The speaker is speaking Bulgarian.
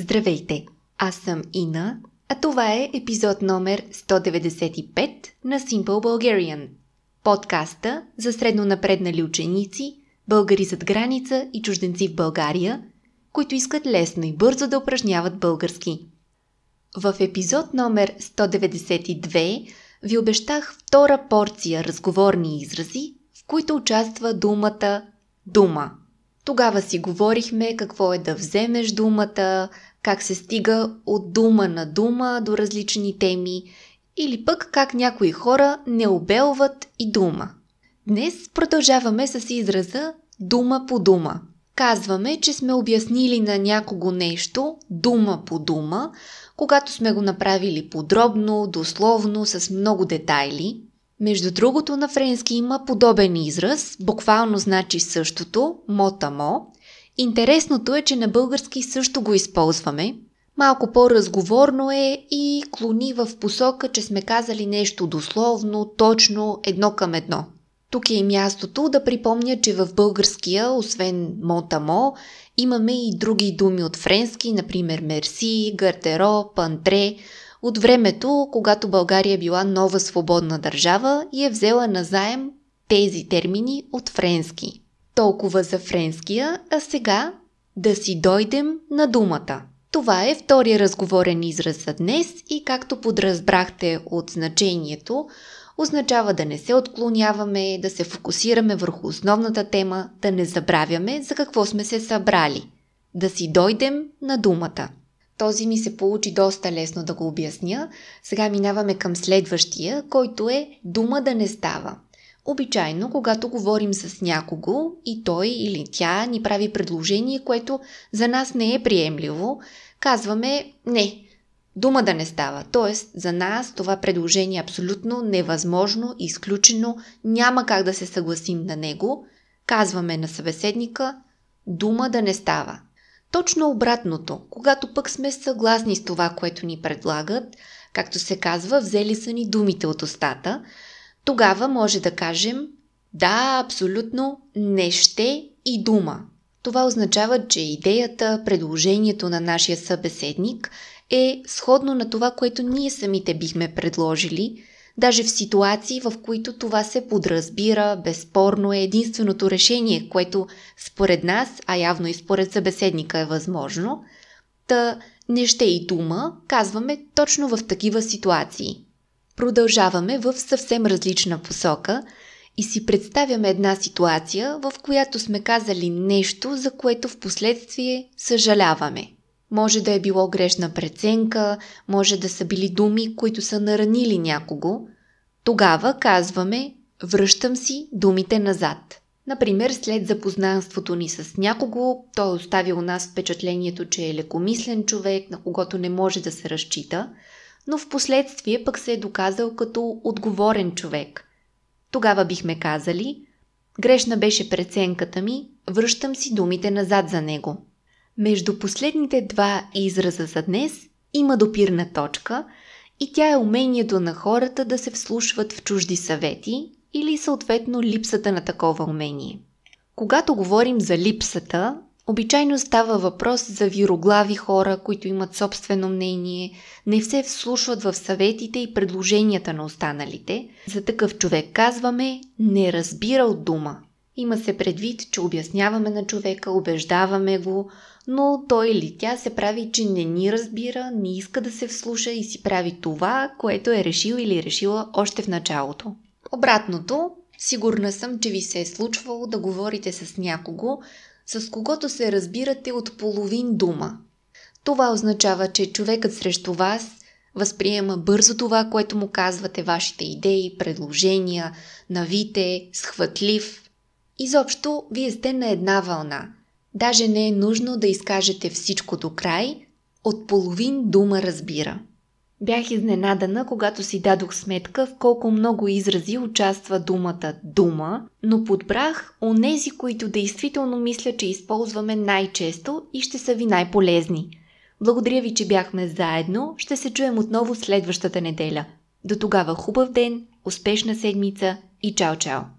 Здравейте! Аз съм Ина, а това е епизод номер 195 на Simple Bulgarian, подкаста за средно напреднали ученици, българи зад граница и чужденци в България, които искат лесно и бързо да упражняват български. В епизод номер 192 ви обещах втора порция разговорни изрази, в които участва думата дума. Тогава си говорихме какво е да вземеш думата, как се стига от дума на дума до различни теми или пък как някои хора не обелват и дума. Днес продължаваме с израза дума по дума. Казваме, че сме обяснили на някого нещо дума по дума, когато сме го направили подробно, дословно, с много детайли. Между другото, на френски има подобен израз, буквално значи същото, мотамо. Интересното е, че на български също го използваме. Малко по-разговорно е и клони в посока, че сме казали нещо дословно, точно, едно към едно. Тук е и мястото да припомня, че в българския, освен мотамо, имаме и други думи от френски, например мерси, гартеро, пантре, от времето, когато България е била нова свободна държава и е взела назаем тези термини от френски. Толкова за френския, а сега да си дойдем на думата. Това е втория разговорен израз за днес и както подразбрахте от значението, означава да не се отклоняваме, да се фокусираме върху основната тема, да не забравяме за какво сме се събрали. Да си дойдем на думата. Този ми се получи доста лесно да го обясня. Сега минаваме към следващия, който е дума да не става. Обичайно, когато говорим с някого и той или тя ни прави предложение, което за нас не е приемливо, казваме не, дума да не става. Тоест, за нас това предложение е абсолютно невъзможно, изключено, няма как да се съгласим на него. Казваме на събеседника дума да не става. Точно обратното, когато пък сме съгласни с това, което ни предлагат, както се казва, взели са ни думите от устата, тогава може да кажем да, абсолютно не ще и дума. Това означава, че идеята, предложението на нашия събеседник е сходно на това, което ние самите бихме предложили, даже в ситуации, в които това се подразбира, безспорно е единственото решение, което според нас, а явно и според събеседника е възможно, та не ще и дума, казваме точно в такива ситуации. Продължаваме в съвсем различна посока и си представяме една ситуация, в която сме казали нещо, за което в последствие съжаляваме. Може да е било грешна преценка, може да са били думи, които са наранили някого. Тогава казваме връщам си думите назад. Например, след запознанството ни с някого, той остави у нас впечатлението, че е лекомислен човек, на когото не може да се разчита, но в последствие пък се е доказал като отговорен човек. Тогава бихме казали, грешна беше преценката ми, връщам си думите назад за него. Между последните два израза за днес има допирна точка и тя е умението на хората да се вслушват в чужди съвети или съответно липсата на такова умение. Когато говорим за липсата, обичайно става въпрос за вироглави хора, които имат собствено мнение, не се вслушват в съветите и предложенията на останалите. За такъв човек казваме не разбира от дума. Има се предвид, че обясняваме на човека, убеждаваме го, но той или тя се прави, че не ни разбира, не иска да се вслуша и си прави това, което е решил или решила още в началото. Обратното, сигурна съм, че ви се е случвало да говорите с някого, с когото се разбирате от половин дума. Това означава, че човекът срещу вас възприема бързо това, което му казвате, вашите идеи, предложения, навите, схватлив. Изобщо, вие сте на една вълна – Даже не е нужно да изкажете всичко до край, от половин дума разбира. Бях изненадана, когато си дадох сметка в колко много изрази участва думата дума, но подбрах онези, които действително мисля, че използваме най-често и ще са ви най-полезни. Благодаря ви, че бяхме заедно. Ще се чуем отново следващата неделя. До тогава хубав ден, успешна седмица и чао-чао!